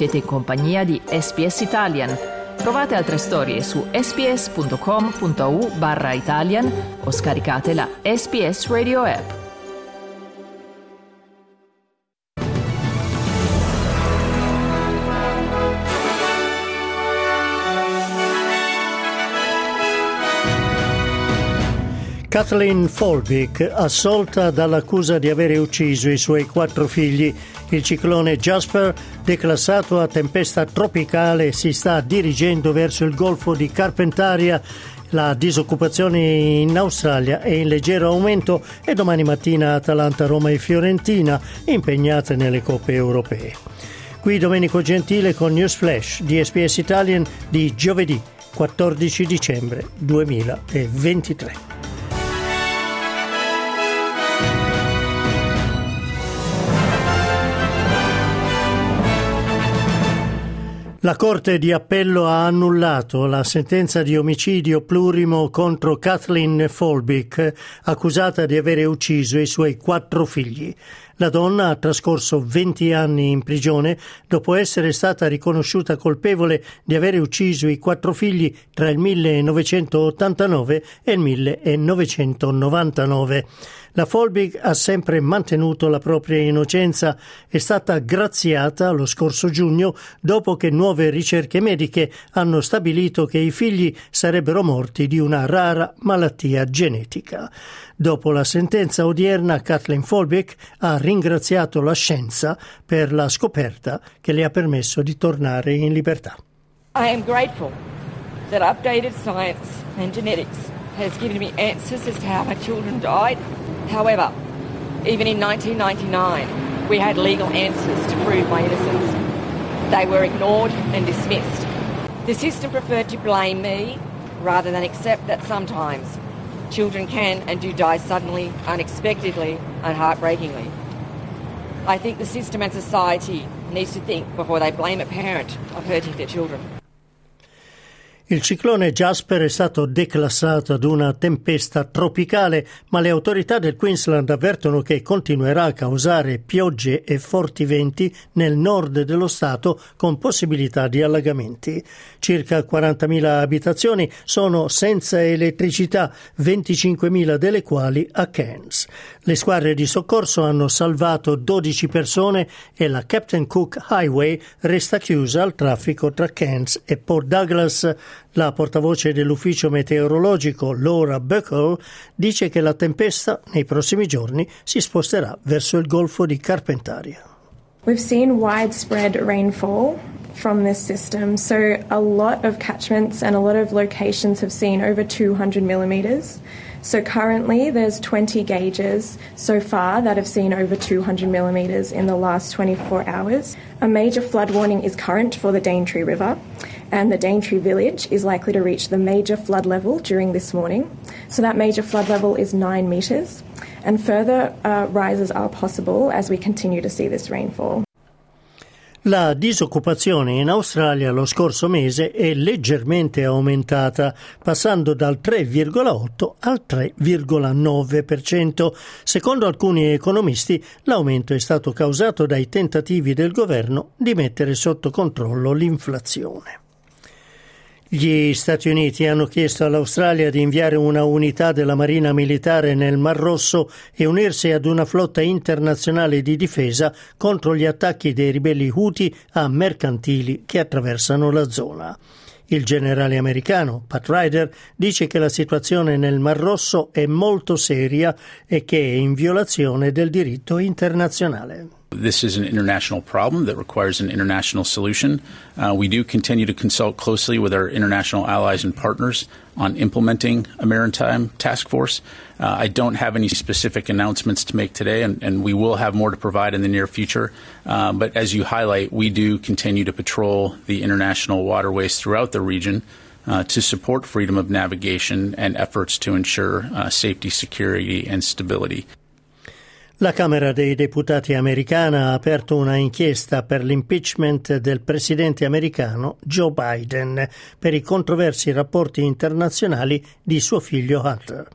Siete in compagnia di SPS Italian. Trovate altre storie su sps.com.au barra Italian o scaricate la SPS Radio app. Kathleen Folbick, assolta dall'accusa di avere ucciso i suoi quattro figli. Il ciclone Jasper, declassato a tempesta tropicale, si sta dirigendo verso il golfo di Carpentaria. La disoccupazione in Australia è in leggero aumento e domani mattina Atalanta, Roma e Fiorentina impegnate nelle coppe europee. Qui Domenico Gentile con News Flash di SPS Italian di giovedì 14 dicembre 2023. La Corte di Appello ha annullato la sentenza di omicidio plurimo contro Kathleen Folbick, accusata di avere ucciso i suoi quattro figli. La donna ha trascorso 20 anni in prigione dopo essere stata riconosciuta colpevole di avere ucciso i quattro figli tra il 1989 e il 1999. La Folbig ha sempre mantenuto la propria innocenza, è stata graziata lo scorso giugno dopo che nuove ricerche mediche hanno stabilito che i figli sarebbero morti di una rara malattia genetica. Dopo la sentenza odierna, Kathleen Folbig ha ringraziato la scienza per la scoperta che le ha permesso di tornare in libertà. I am grateful that updated science and genetics has given me answers as to how my children died. However, even in 1999, we had legal answers to prove my innocence. They were ignored and dismissed. The system preferred to blame me rather than accept that sometimes children can and do die suddenly, unexpectedly, and heartbreakingly. I think the system and society needs to think before they blame a parent of hurting their children. Il ciclone Jasper è stato declassato ad una tempesta tropicale, ma le autorità del Queensland avvertono che continuerà a causare piogge e forti venti nel nord dello Stato con possibilità di allagamenti. Circa 40.000 abitazioni sono senza elettricità, 25.000 delle quali a Cairns. Le squadre di soccorso hanno salvato 12 persone e la Captain Cook Highway resta chiusa al traffico tra Cairns e Port Douglas. La portavoce dell'ufficio meteorologico Laura Buckle dice che la tempesta nei prossimi giorni si sposterà verso il golfo di Carpentaria. We've seen widespread rainfall from this system, so a lot of catchments and a lot of locations have seen over 200 millimetres. So currently there's 20 gauges so far that have seen over 200 millimetres in the last 24 hours. A major flood warning is current for the Daintree River and the Daintree village is likely to reach the major flood level during this morning. So that major flood level is 9 metres, and further uh, rises are possible as we continue to see this rainfall. La disoccupazione in Australia lo scorso mese è leggermente aumentata, passando dal 3,8 al 3,9%. Secondo alcuni economisti, l'aumento è stato causato dai tentativi del governo di mettere sotto controllo l'inflazione. Gli Stati Uniti hanno chiesto all'Australia di inviare una unità della Marina Militare nel Mar Rosso e unirsi ad una flotta internazionale di difesa contro gli attacchi dei ribelli Houthi a mercantili che attraversano la zona. Il generale americano Pat Ryder dice che la situazione nel Mar Rosso è molto seria e che è in violazione del diritto internazionale. This is an international problem that requires an international solution. Uh, we do continue to consult closely with our international allies and partners on implementing a maritime task force. Uh, I don't have any specific announcements to make today, and, and we will have more to provide in the near future. Uh, but as you highlight, we do continue to patrol the international waterways throughout the region. Uh, to support freedom of navigation and efforts to ensure uh, safety, security, and stability. La Camera dei Deputati americana ha aperto una inchiesta per l'impeachment del presidente americano Joe Biden per i controversi rapporti internazionali di suo figlio Hunter.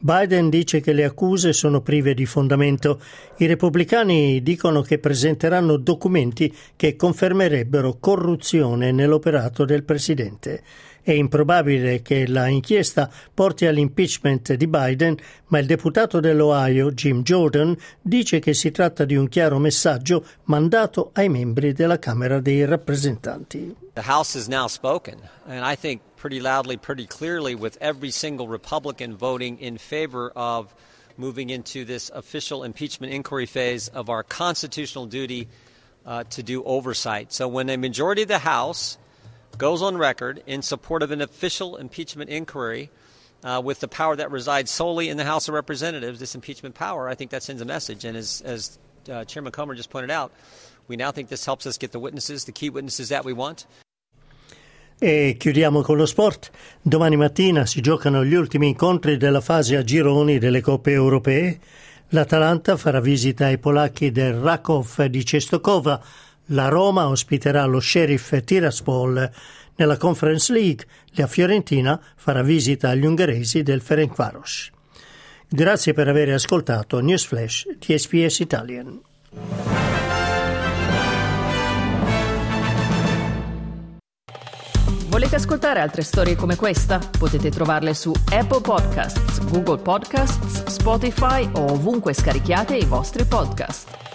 Biden dice che le accuse sono prive di fondamento. I repubblicani dicono che presenteranno documenti che confermerebbero corruzione nell'operato del presidente. È improbabile che la inchiesta porti all'impeachment di Biden, ma il deputato dell'Ohio, Jim Jordan, dice che si tratta di un chiaro messaggio mandato ai membri della Camera dei rappresentanti. The House has now spoken, and I think pretty loudly, pretty clearly, with every single Republican voting in favor of moving into this official impeachment inquiry phase of our constitutional duty uh, to do oversight. So when a majority of the House goes on record in support of an official impeachment inquiry uh, with the power that resides solely in the House of Representatives, this impeachment power, I think that sends a message. And as, as uh, Chairman Comer just pointed out, we now think this helps us get the witnesses, the key witnesses that we want. E chiudiamo con lo sport. Domani mattina si giocano gli ultimi incontri della fase a gironi delle coppe europee. L'Atalanta farà visita ai polacchi del Rakov di Cestokova la Roma ospiterà lo Sheriff Tiraspol. Nella Conference League la Fiorentina farà visita agli ungheresi del Ferencvaros. Grazie per aver ascoltato News Flash di SPS Italian. Volete ascoltare altre storie come questa? Potete trovarle su Apple Podcasts, Google Podcasts, Spotify o ovunque scarichiate i vostri podcast.